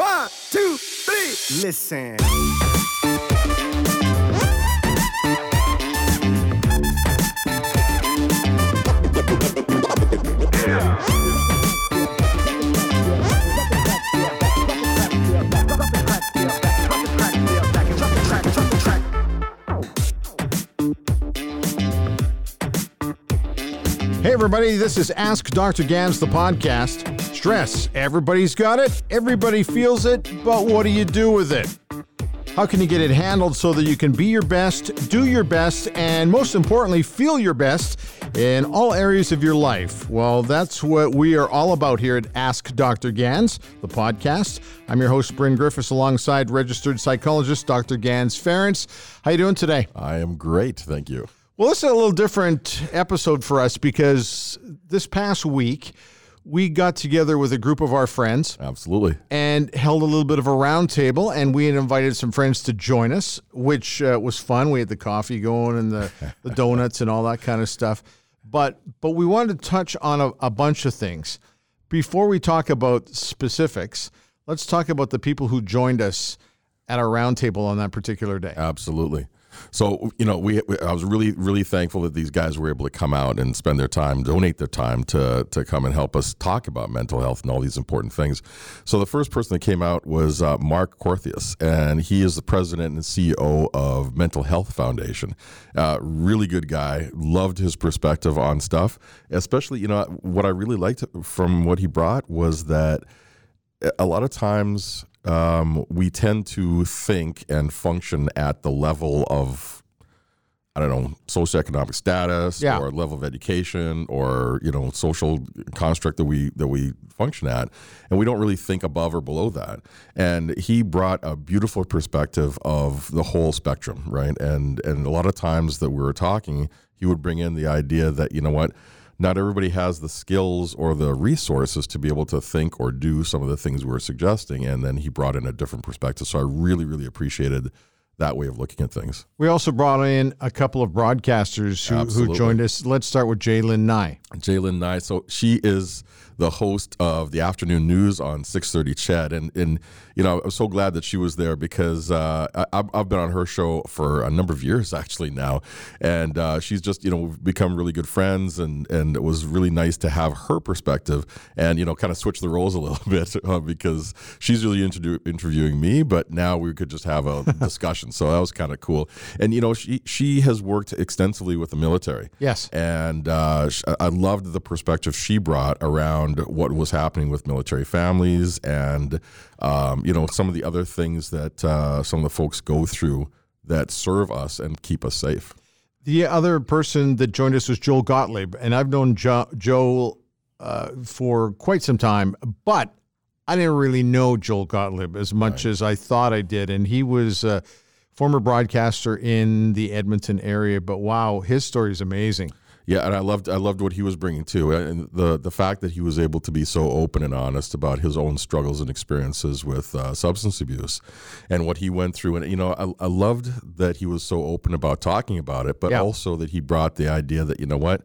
One, two, three. Listen. Hey, everybody, this is Ask Dr. Gans, the podcast. Stress, everybody's got it, everybody feels it, but what do you do with it? How can you get it handled so that you can be your best, do your best, and most importantly, feel your best in all areas of your life? Well, that's what we are all about here at Ask Dr. Gans, the podcast. I'm your host, Bryn Griffiths, alongside registered psychologist Dr. Gans Ference. How you doing today? I am great, thank you. Well, this is a little different episode for us because this past week we got together with a group of our friends Absolutely. and held a little bit of a roundtable, and we had invited some friends to join us, which uh, was fun. We had the coffee going and the, the donuts and all that kind of stuff. But but we wanted to touch on a, a bunch of things before we talk about specifics. Let's talk about the people who joined us at our roundtable on that particular day. Absolutely. So, you know, we, we I was really really thankful that these guys were able to come out and spend their time, donate their time to to come and help us talk about mental health and all these important things. So, the first person that came out was uh, Mark Corthius, and he is the president and CEO of Mental Health Foundation. Uh, really good guy. Loved his perspective on stuff, especially, you know, what I really liked from what he brought was that a lot of times um, we tend to think and function at the level of I don't know socioeconomic status Yeah. or level of education or you know social construct that we that we function at, and we don't really think above or below that. And he brought a beautiful perspective of the whole spectrum, right? And and a lot of times that we were talking, he would bring in the idea that you know what not everybody has the skills or the resources to be able to think or do some of the things we were suggesting. And then he brought in a different perspective. So I really, really appreciated that way of looking at things. We also brought in a couple of broadcasters who, who joined us. Let's start with J'lyn Nye. J'lyn Nye. So she is the host of the afternoon news on 6:30 CHED, and and you know I'm so glad that she was there because uh, I, I've I've been on her show for a number of years actually now, and uh, she's just you know we've become really good friends, and and it was really nice to have her perspective and you know kind of switch the roles a little bit uh, because she's really interview- interviewing me, but now we could just have a discussion. So that was kind of cool, and you know she she has worked extensively with the military Yes. and uh, sh- I loved the perspective she brought around what was happening with military families and um, you know some of the other things that uh, some of the folks go through that serve us and keep us safe. The other person that joined us was Joel Gotlib, and I've known jo- Joel uh, for quite some time, but I didn't really know Joel Gotlib as much as I thought I did. And he was a former broadcaster in the Edmonton area, but wow, his story is amazing. Yeah, and I loved I loved what he was bringing too, and the the fact that he was able to be so open and honest about his own struggles and experiences with uh, substance abuse, and what he went through. And you know, I, I loved that he was so open about talking about it, but Yeah. also that he brought the idea that you know what,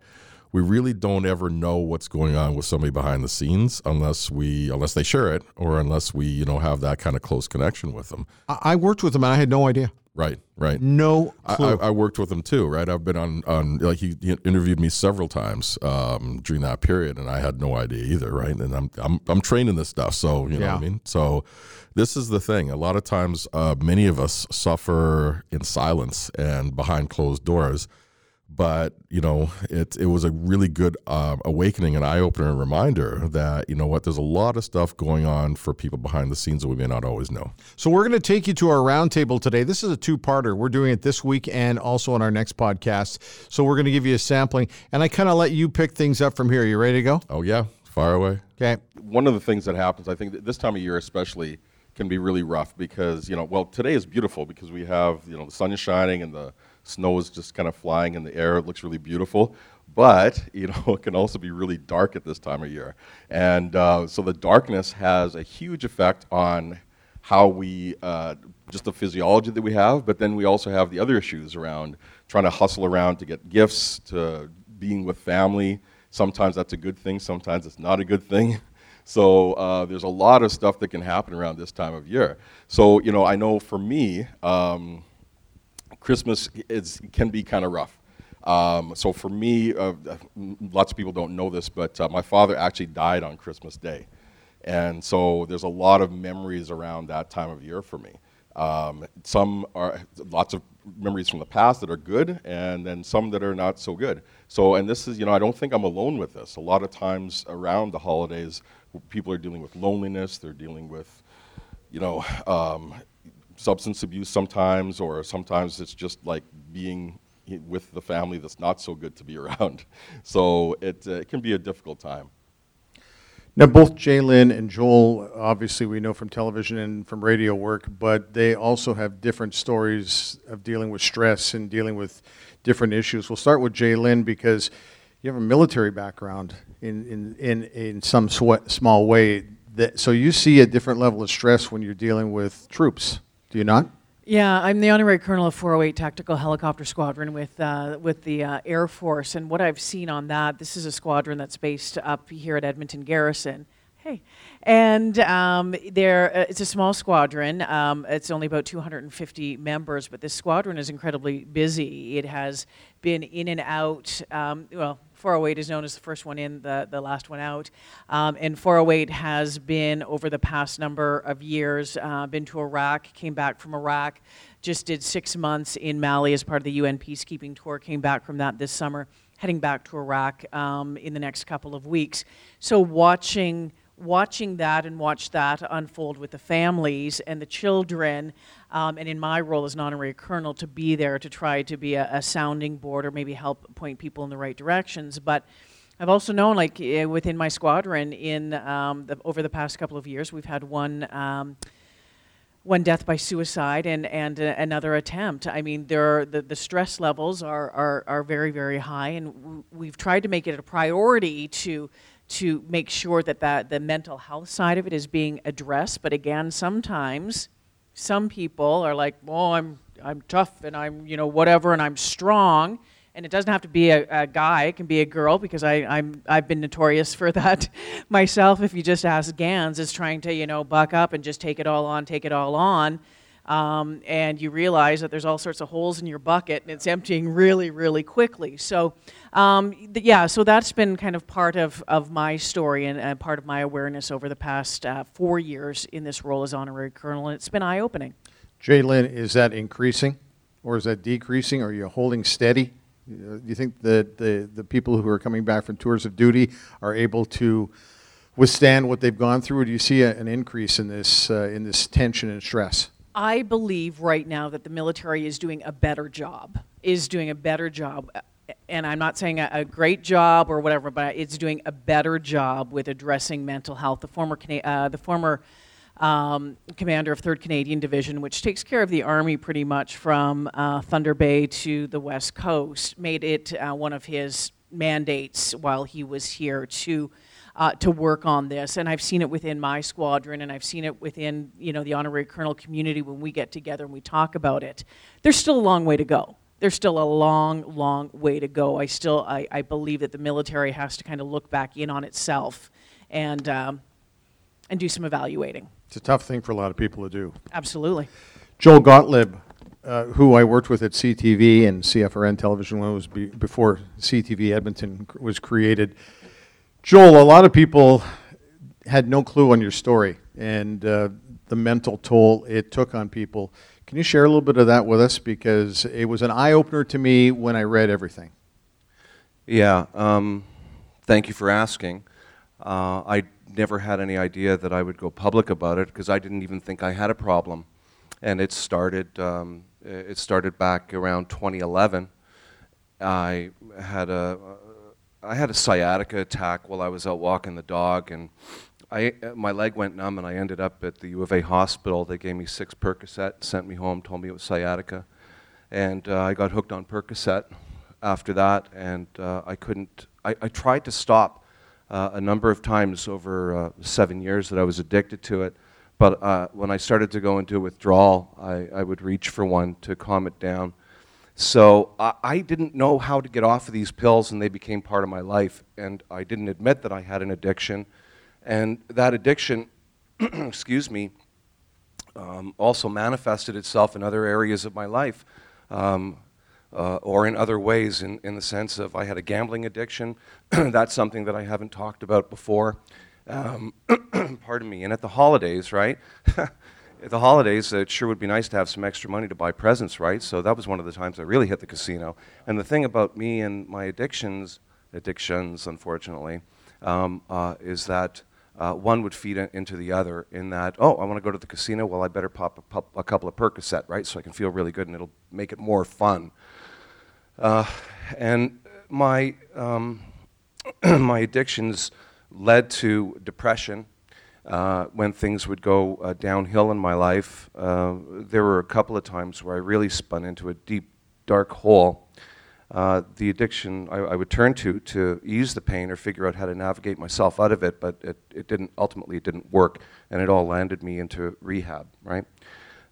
we really don't ever know what's going on with somebody behind the scenes unless we unless they share it or unless we you know have that kind of close connection with them. I, I worked with him, and I had no idea. Right, right. No I, clue. I I worked with him too, right? I've been on, on like he, he interviewed me several times um, during that period, and I had no idea either, right? And I'm I'm I'm trained in this stuff, so you know Yeah. what I mean. So this is the thing. A lot of times, uh, many of us suffer in silence and behind closed doors. But you know, it it was a really good um, awakening, and eye opener, and reminder that you know what, there's a lot of stuff going on for people behind the scenes that we may not always know. So we're going to take you to our roundtable today. This is a two-parter. We're doing it this week and also on our next podcast. So we're going to give you a sampling, and I kind of let you pick things up from here. You ready to go? Oh yeah, far away. Okay. one of the things that happens, I think this time of year especially, can be really rough because you know, well, today is beautiful because we have you know the sun is shining and the snow is just kind of flying in the air. It looks really beautiful, but you know, it can also be really dark at this time of year, and uh, so the darkness has a huge effect on how we uh, just the physiology that we have, but then we also have the other issues around trying to hustle around to get gifts, to being with family. Sometimes that's a good thing, sometimes it's not a good thing. So uh, there's a lot of stuff that can happen around this time of year. So you know, I know for me, um, Christmas is, can be kind of rough. Um, so for me, uh, lots of people don't know this, but uh, my father actually died on Christmas Day. And so there's a lot of memories around that time of year for me. Um, some are lots of memories from the past that are good, and then some that are not so good. So, and this is, you know, I don't think I'm alone with this. A lot of times around the holidays, people are dealing with loneliness, they're dealing with, you know, um, substance abuse sometimes, or sometimes it's just like being with the family that's not so good to be around. So it, uh, it can be a difficult time. Now, both J'lyn and Joel, obviously, we know from television and from radio work, but they also have different stories of dealing with stress and dealing with different issues. We'll start with J'lyn because you have a military background in, in, in, in some sw- small way. That, so you see a different level of stress when you're dealing with troops, do you not? Yeah, I'm the honorary colonel of 408 Tactical Helicopter Squadron with uh, with the uh, Air Force, and what I've seen on that, this is a squadron that's based up here at Edmonton Garrison. Hey, and um, there uh, it's a small squadron. Um, it's only about 250 members, but this squadron is incredibly busy. It has been in and out. Um, well, 408 is known as the first one in, the, the last one out. Um, and 408 has been, over the past number of years, uh, been to Iraq, came back from Iraq, just did six months in Mali as part of the UN peacekeeping tour, came back from that this summer, heading back to Iraq um, in the next couple of weeks. So watching watching that and watch that unfold with the families and the children, um, and in my role as an honorary colonel, to be there to try to be a, a, sounding board or maybe help point people in the right directions. But I've also known, like uh, within my squadron, in um, the, over the past couple of years, we've had one. Um, one death by suicide and, and uh, another attempt. I mean, there are, the, the stress levels are, are, are very, very high, and we've tried to make it a priority to to make sure that, that the mental health side of it is being addressed. But again, sometimes some people are like, well, I'm, I'm tough and I'm, you know, whatever, and I'm strong. And it doesn't have to be a, a guy, it can be a girl, because I, I'm, I've been notorious for that myself. If you just ask Gans, is trying to, you know, buck up and just take it all on, take it all on. Um, and you realize that there's all sorts of holes in your bucket and it's emptying really, really quickly. So um, th- yeah, so that's been kind of part of, of my story and part of my awareness over the past uh, four years in this role as honorary colonel, and it's been eye opening. J'lyn, is that increasing or is that decreasing? Are you holding steady? Do you think that the, the people who are coming back from tours of duty are able to withstand what they've gone through, or do you see a, an increase in this, uh, in this tension and stress? I believe right now that the military is doing a better job, is doing a better job and I'm not saying a, a, great job or whatever, but it's doing a better job with addressing mental health. The former, uh, the former um, commander of 3rd Canadian Division, which takes care of the Army pretty much from uh, Thunder Bay to the West Coast, made it uh, one of his mandates while he was here to. Uh, to work on this, and I've seen it within my squadron, and I've seen it within you know the honorary colonel community when we get together and we talk about it. There's still a long way to go there's still a long, long way to go. I still, I, I believe that the military has to kind of look back in on itself and, um, and do some evaluating. It's a tough thing for a lot of people to do. Absolutely. Joel Gotlib, uh, who I worked with at CTV and CFRN television when it was be- before CTV Edmonton was created. Joel, a lot of people had no clue on your story and uh, the mental toll it took on people. Can you share a little bit of that with us? Because it was an eye opener to me when I read everything. Yeah, um, thank you for asking. Uh, I never had any idea that I would go public about it because I didn't even think I had a problem. And it started, um, it started back around 2011. I had a, I had a sciatica attack while I was out walking the dog, and I, my leg went numb and I ended up at the U of A hospital. They gave me six Percocet, sent me home, told me it was sciatica. And uh, I got hooked on Percocet after that, and uh, I couldn't, I, I, tried to stop uh, a number of times over uh, seven years that I was addicted to it. But uh, when I started to go into withdrawal, I, I would reach for one to calm it down. So I didn't know how to get off of these pills, and they became part of my life. And I didn't admit that I had an addiction And that addiction, excuse me, um, also manifested itself in other areas of my life. Um, uh, or in other ways, in, in the sense of I had a gambling addiction. That's something that I haven't talked about before. Um, pardon me. And at the holidays, right? the holidays, it sure would be nice to have some extra money to buy presents, right? So that was one of the times I really hit the casino. And the thing about me and my addictions, addictions, unfortunately, um, uh, is that uh, one would feed into the other in that, oh, I want to go to the casino, well, I better pop a, pop a, couple of Percocet, right? So I can feel really good and it'll make it more fun. Uh, and my, um, my addictions led to depression. Uh, when things would go uh, downhill in my life, uh, there were a couple of times where I really spun into a deep, dark hole. Uh, the addiction I, I, would turn to to ease the pain or figure out how to navigate myself out of it, but it, it didn't ultimately it didn't work, and it all landed me into rehab. Right,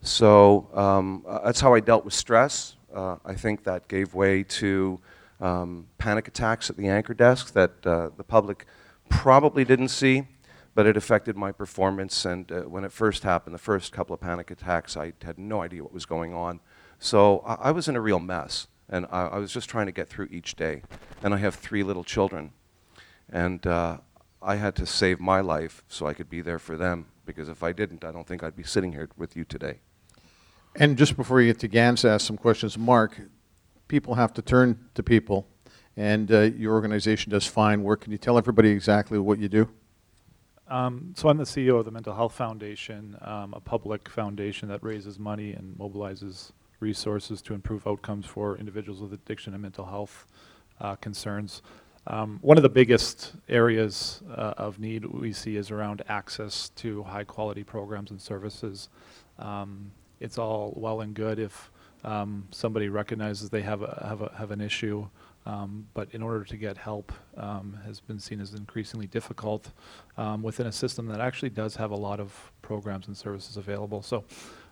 so um, uh, that's how I dealt with stress. Uh, I think that gave way to um, panic attacks at the anchor desk that the public probably didn't see, but it affected my performance. And uh, when it first happened, the first couple of panic attacks, I had no idea what was going on. So I, I was in a real mess. And I, I, was just trying to get through each day. And I have three little children. And uh, I had to save my life so I could be there for them. Because if I didn't, I don't think I'd be sitting here with you today. And just before you get to Gans, ask some questions. Mark, people have to turn to people and uh, your organization does fine work. Can you tell everybody exactly what you do? Um, so I'm the CEO of the Mental Health Foundation, um, a public foundation that raises money and mobilizes resources to improve outcomes for individuals with addiction and mental health uh, concerns. Um, one of the biggest areas uh, of need we see is around access to high quality programs and services. Um, it's all well and good if um, somebody recognizes they have a, have, a, have an issue um, but in order to get help um, has been seen as increasingly difficult um, within a system that actually does have a lot of programs and services available. So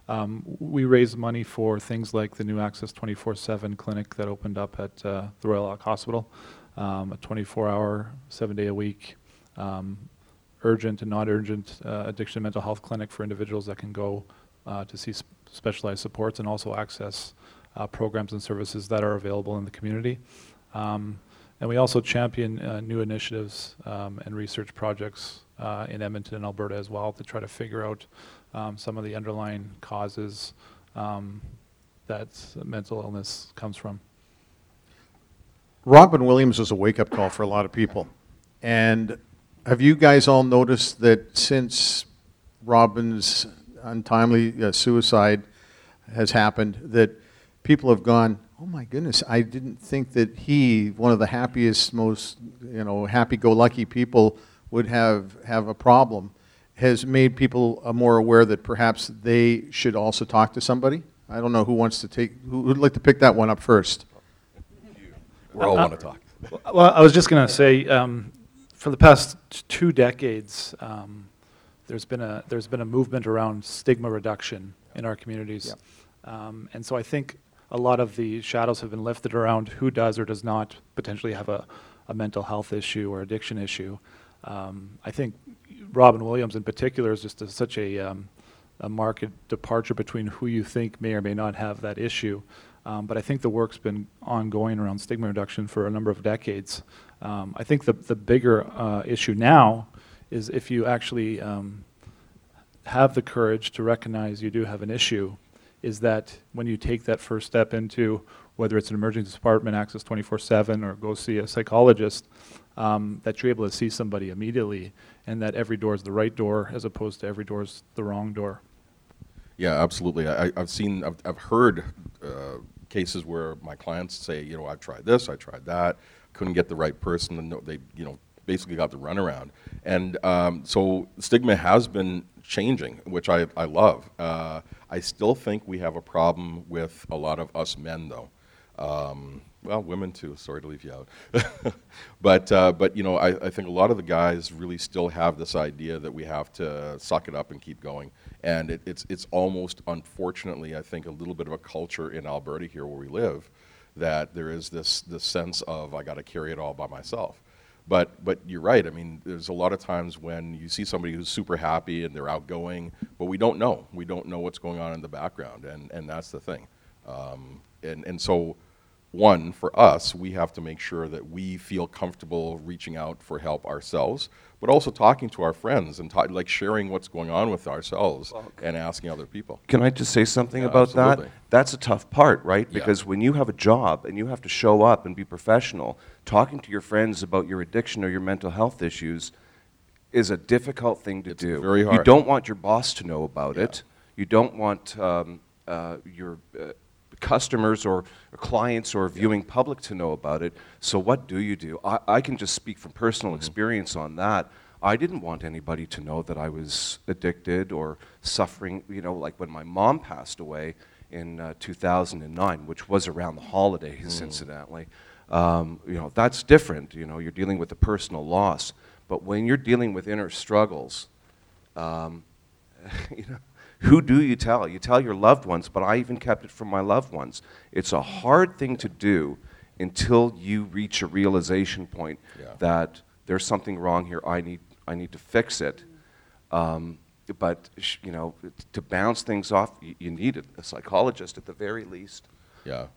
um, we raise money for things like the new Access 24-7 clinic that opened up at uh, the Royal Oak Hospital, um, a 24-hour, seven-day-a-week um, urgent and non-urgent uh, addiction mental health clinic for individuals that can go uh, to see sp- specialized supports and also access uh, programs and services that are available in the community. Um, and we also champion uh, new initiatives um, and research projects uh, in Edmonton and Alberta as well to try to figure out um, some of the underlying causes um, that mental illness comes from. Robin Williams was a wake up call for a lot of people. And have you guys all noticed that since Robin's untimely uh, suicide has happened, that people have gone, oh my goodness, I didn't think that he, one of the happiest, most you know, happy-go-lucky people, would have have a problem. Has made people uh, more aware that perhaps they should also talk to somebody. I don't know who wants to take. Who would like to pick that one up first? We all uh, want to talk. Well, I was just going to say, um, for the past two decades, um, there's been a there's been a movement around stigma reduction in our communities, yeah. um, and so I think a lot of the shadows have been lifted around who does or does not potentially have a, a mental health issue or addiction issue. Um, I think Robin Williams in particular is just a, such a, um, a marked departure between who you think may or may not have that issue. Um, but I think the work's been ongoing around stigma reduction for a number of decades. Um, I think the, the bigger uh, issue now is if you actually um, have the courage to recognize you do have an issue is that when you take that first step into whether it's an emergency department access 24-7 or go see a psychologist um, that you're able to see somebody immediately and that every door is the right door as opposed to every door is the wrong door. Yeah absolutely. I, have seen i've, I've heard uh, cases where my clients say you know i've tried this i tried that couldn't get the right person and they you know basically got the runaround. And um, so stigma has been changing, which I, I love. Uh, I still think we have a problem with a lot of us men, though. Um, well, women too. Sorry to leave you out, but uh, but you know, I, I think a lot of the guys really still have this idea that we have to suck it up and keep going, and it, it's it's almost unfortunately, I think, a little bit of a culture in Alberta here where we live, that there is this this sense of I got to carry it all by myself. But, but you're right. I mean, there's a lot of times when you see somebody who's super happy and they're outgoing, but we don't know. We don't know what's going on in the background, and, and that's the thing. Um, and, and so, one, for us, we have to make sure that we feel comfortable reaching out for help ourselves, but also talking to our friends and ta- like sharing what's going on with ourselves and asking other people. Can I just say something Yeah, about absolutely. that? That's a tough part, right? Yeah. Because when you have a job and you have to show up and be professional, talking to your friends about your addiction or your mental health issues is a difficult thing to It's do. very hard. You don't want your boss to know about it. You don't want um, uh, your uh, customers or, or clients or viewing public to know about it. So what do you do? I, I can just speak from personal Mm-hmm. experience on that. I didn't want anybody to know that I was addicted or suffering. You know, like when my mom passed away in uh, 2009, which was around the holidays, Mm. incidentally. Um, you know, that's different. You know, you're dealing with a personal loss. But when you're dealing with inner struggles, um, you know, who do you tell? You tell your loved ones, but I even kept it from my loved ones. It's a hard thing to do until you reach a realization point Yeah. that there's something wrong here. I need, I need to fix it. Um, but sh- you know, to bounce things off, you, you need a, a psychologist at the very least. Yeah.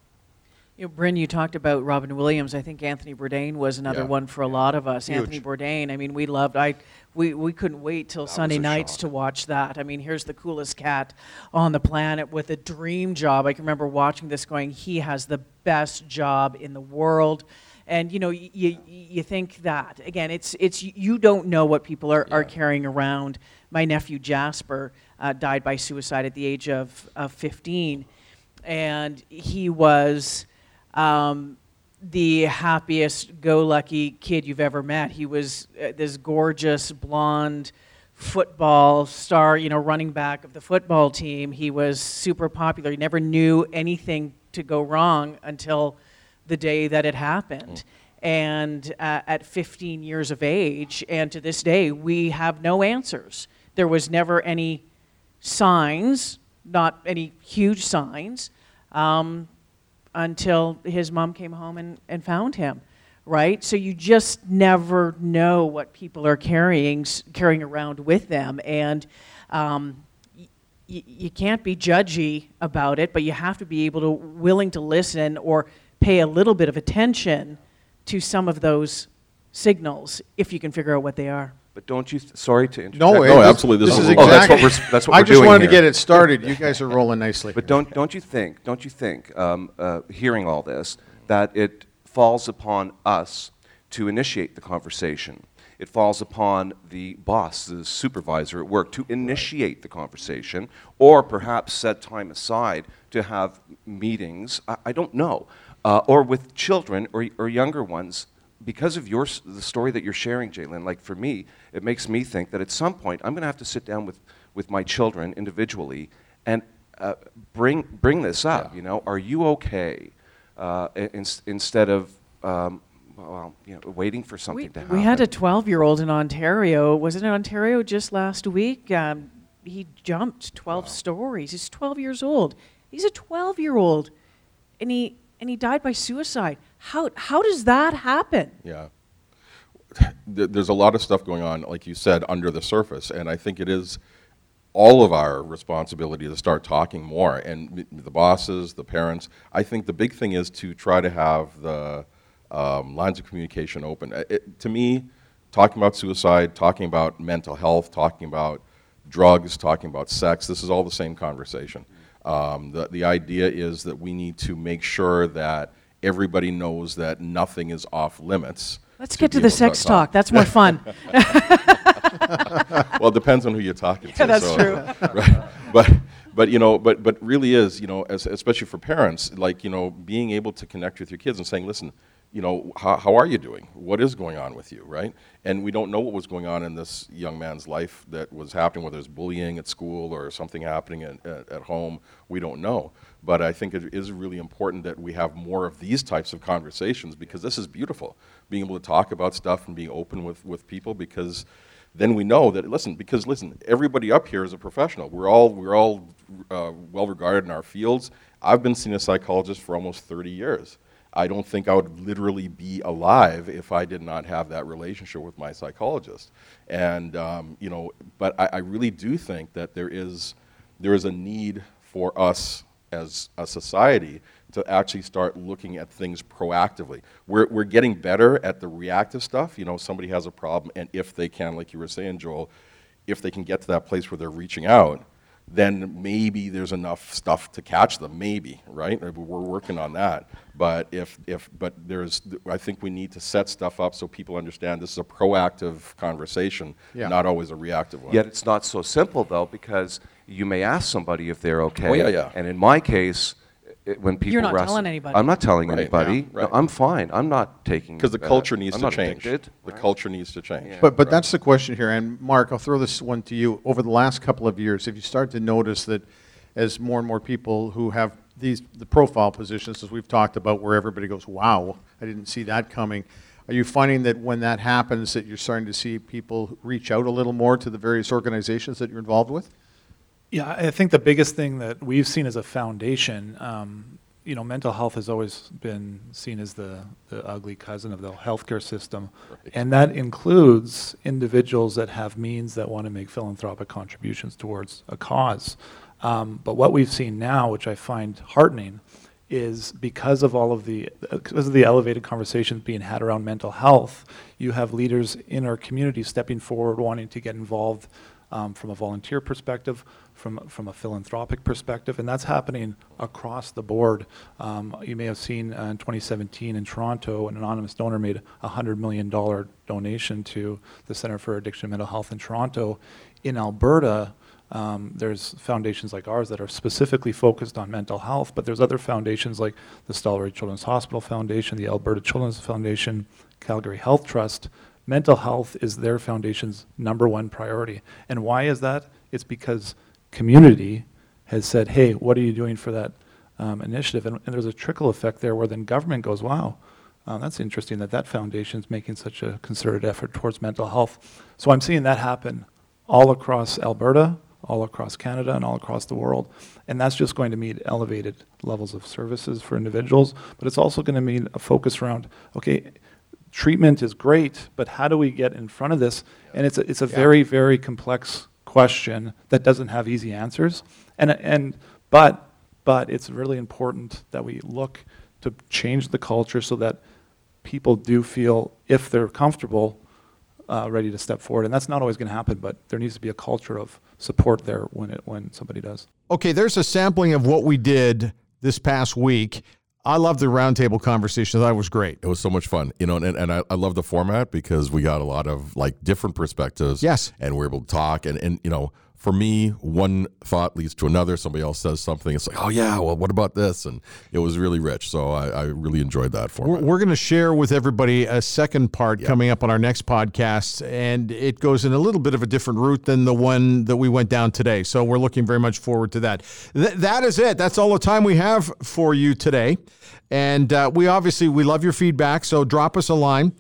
You know, Bryn, you talked about Robin Williams. I think Anthony Bourdain was another Yeah. one for a lot of us. Huge. Anthony Bourdain. I mean, we loved. I we, we couldn't wait till That Sunday nights shock. to watch that. I mean, here's the coolest cat on the planet with a dream job. I can remember watching this, going, he has the best job in the world. And you know, you, you, you think that again. It's it's you don't know what people are, are carrying around. My nephew Jasper uh, died by suicide at the age of, of 15, and he was um, the happiest go lucky kid you've ever met. He was uh, this gorgeous blonde football star, you know, running back of the football team. He was super popular. He never knew anything to go wrong until the day that it happened. And uh, at 15 years of age, and to this day, we have no answers. There was never any signs, not any huge signs, um, until his mom came home and, and found him, right? So you just never know what people are carrying carrying around with them, and um, y- you can't be judgy about it, but you have to be able to willing to listen or pay a little bit of attention to some of those signals if you can figure out what they are. But don't you? Th- sorry to interrupt. No, No, it- absolutely, This, this is is- Oh, that's exactly. what we're s- that's what I we're just doing wanted to here. get it started. You guys are rolling nicely. But don't, don't you think, don't you think, um, uh, hearing all this, that it falls upon us to initiate the conversation? It falls upon the boss, the supervisor at work, to initiate the conversation, or perhaps set time aside to have meetings. I, I don't know. Uh, or with children or, or younger ones, because of your, the story that you're sharing, J'lyn, like for me, it makes me think that at some point I'm going to have to sit down with, with my children individually and uh, bring, bring this up. Yeah. You know, are you okay? Uh, in, instead of, um, well, you know, waiting for something We, to happen. we had a 12 year old in Ontario. Was it in Ontario just last week? Um, he jumped 12 stories. He's 12 years old. He's a 12 year old. And he, and he died by suicide. How, how does that happen? Yeah. There's a lot of stuff going on, like you said, under the surface, and I think it is all of our responsibility to start talking more. And the bosses, the parents. I think the big thing is to try to have the um, lines of communication open. It, to me, talking about suicide, talking about mental health, talking about drugs, talking about sex, this is all the same conversation. Um, the, the idea is that we need to make sure that everybody knows that nothing is off limits. Let's get to the sex talk. That's more fun. well, it depends on who you're talking to. That's so- true. Right, but but you know, but but really is you know, as, especially for parents, like you know, being able to connect with your kids and saying, listen, you know, how, how are you doing? What is going on with you, right? And we don't know what was going on in this young man's life that was happening, whether it's bullying at school or something happening at, at, at home. We don't know. But I think it is really important that we have more of these types of conversations because this is beautiful. Being able to talk about stuff and being open with, with people because then we know that listen because listen everybody up here is a professional we're all we're all uh, well regarded in our fields i've been seeing a psychologist for almost 30 years I don't think I would literally be alive if I did not have that relationship with my psychologist. And um, you know, but I, I really do think that there is there is a need for us as a society to actually start looking at things proactively. We're, we're getting better at the reactive stuff. You know, somebody has a problem, and if they can, like you were saying, Joel, if they can get to that place where they're reaching out, then maybe there's enough stuff to catch them. Maybe, right? We're working on that. But if, if, but there's, I think we need to set stuff up so people understand this is a proactive conversation, Yeah. not always a reactive one. Yet it's not so simple though, because you may ask somebody if they're okay. Oh, yeah, yeah. And in my case, it, when people not were ask- telling anybody. I'm not telling Right, anybody. yeah, right. No, I'm fine. I'm not taking because the that. culture needs I'm to not change. addicted, The right? culture needs to change. Yeah. But but that's the question here. And Mark, I'll throw this one to you. Over the last couple of years, have you started to notice that as more and more people who have these the profile positions, as we've talked about, where everybody goes, "Wow, I didn't see that coming." Are you finding that when that happens, that you're starting to see people reach out a little more to the various organizations that you're involved with? Yeah, I think the biggest thing that we've seen as a foundation, um, you know, mental health has always been seen as the, the ugly cousin of the healthcare system. And that includes individuals that have means that want to make philanthropic contributions towards a cause. Um, but what we've seen now, which I find heartening, is because of all of the because of the elevated conversations being had around mental health, you have leaders in our community stepping forward, wanting to get involved um, from a volunteer perspective, from from a philanthropic perspective, and that's happening across the board. Um, you may have seen uh, in 2017 in Toronto, an anonymous donor made a hundred million dollar donation to the Center for Addiction and Mental Health in Toronto. In Alberta, um, there's foundations like ours that are specifically focused on mental health, but there's other foundations like the Stollery Children's Hospital Foundation, the Alberta Children's Foundation, Calgary Health Trust. Mental health is their foundation's number one priority. And why is that? It's because community has said, hey, what are you doing for that um, initiative? And, and there's a trickle effect there where then government goes, wow, uh, that's interesting that that foundation is making such a concerted effort towards mental health. So I'm seeing that happen all across Alberta, all across Canada, and all across the world. And that's just going to mean elevated levels of services for individuals, but it's also going to mean a focus around, okay, treatment is great, but how do we get in front of this? And it's a, it's a very, very complex question that doesn't have easy answers. And, and, but, but it's really important that we look to change the culture so that people do feel, if they're comfortable, uh, ready to step forward. And that's not always going to happen, but there needs to be a culture of support there when it when somebody does. Okay, there's a sampling of what we did this past week. I love the roundtable conversation. That was great. It was so much fun, you know, and, and I, I love the format because we got a lot of like different perspectives. Yes. And we're able to talk. And, and, you know, for me, one thought leads to another. Somebody else says something. It's like, oh, yeah, well, what about this? And it was really rich. So I, I really enjoyed that We're, we're going to share with everybody a second part coming up on our next podcast, and it goes in a little bit of a different route than the one that we went down today. So we're looking very much forward to that. Th- that is it. That's all the time we have for you today, and uh, we obviously we love your feedback. So drop us a line.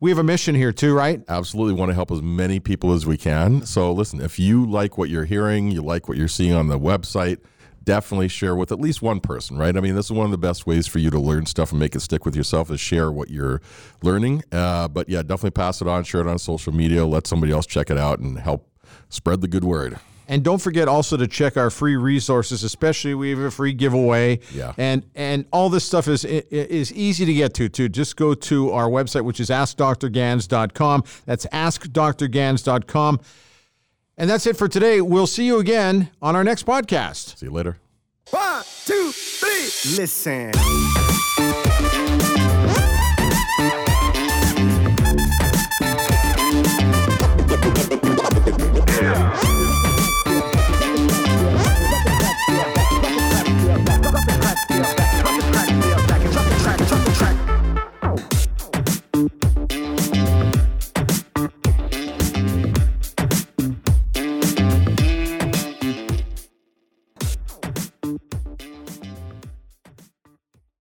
We have a mission here too, right? Absolutely want to help as many people as we can. So listen, if you like what you're hearing, you like what you're seeing on the website, definitely share with at least one person, right? I mean, this is one of the best ways for you to learn stuff and make it stick with yourself is share what you're learning. Uh, but yeah, definitely pass it on, share it on social media, let somebody else check it out and help spread the good word. And don't forget also to check our free resources, especially we have a free giveaway. Yeah. And and all this stuff is is easy to get to too. Just go to our website, which is askdrgans.com. That's askdrgans.com. And that's it for today. We'll see you again on our next podcast. See you later. One, two, three, listen.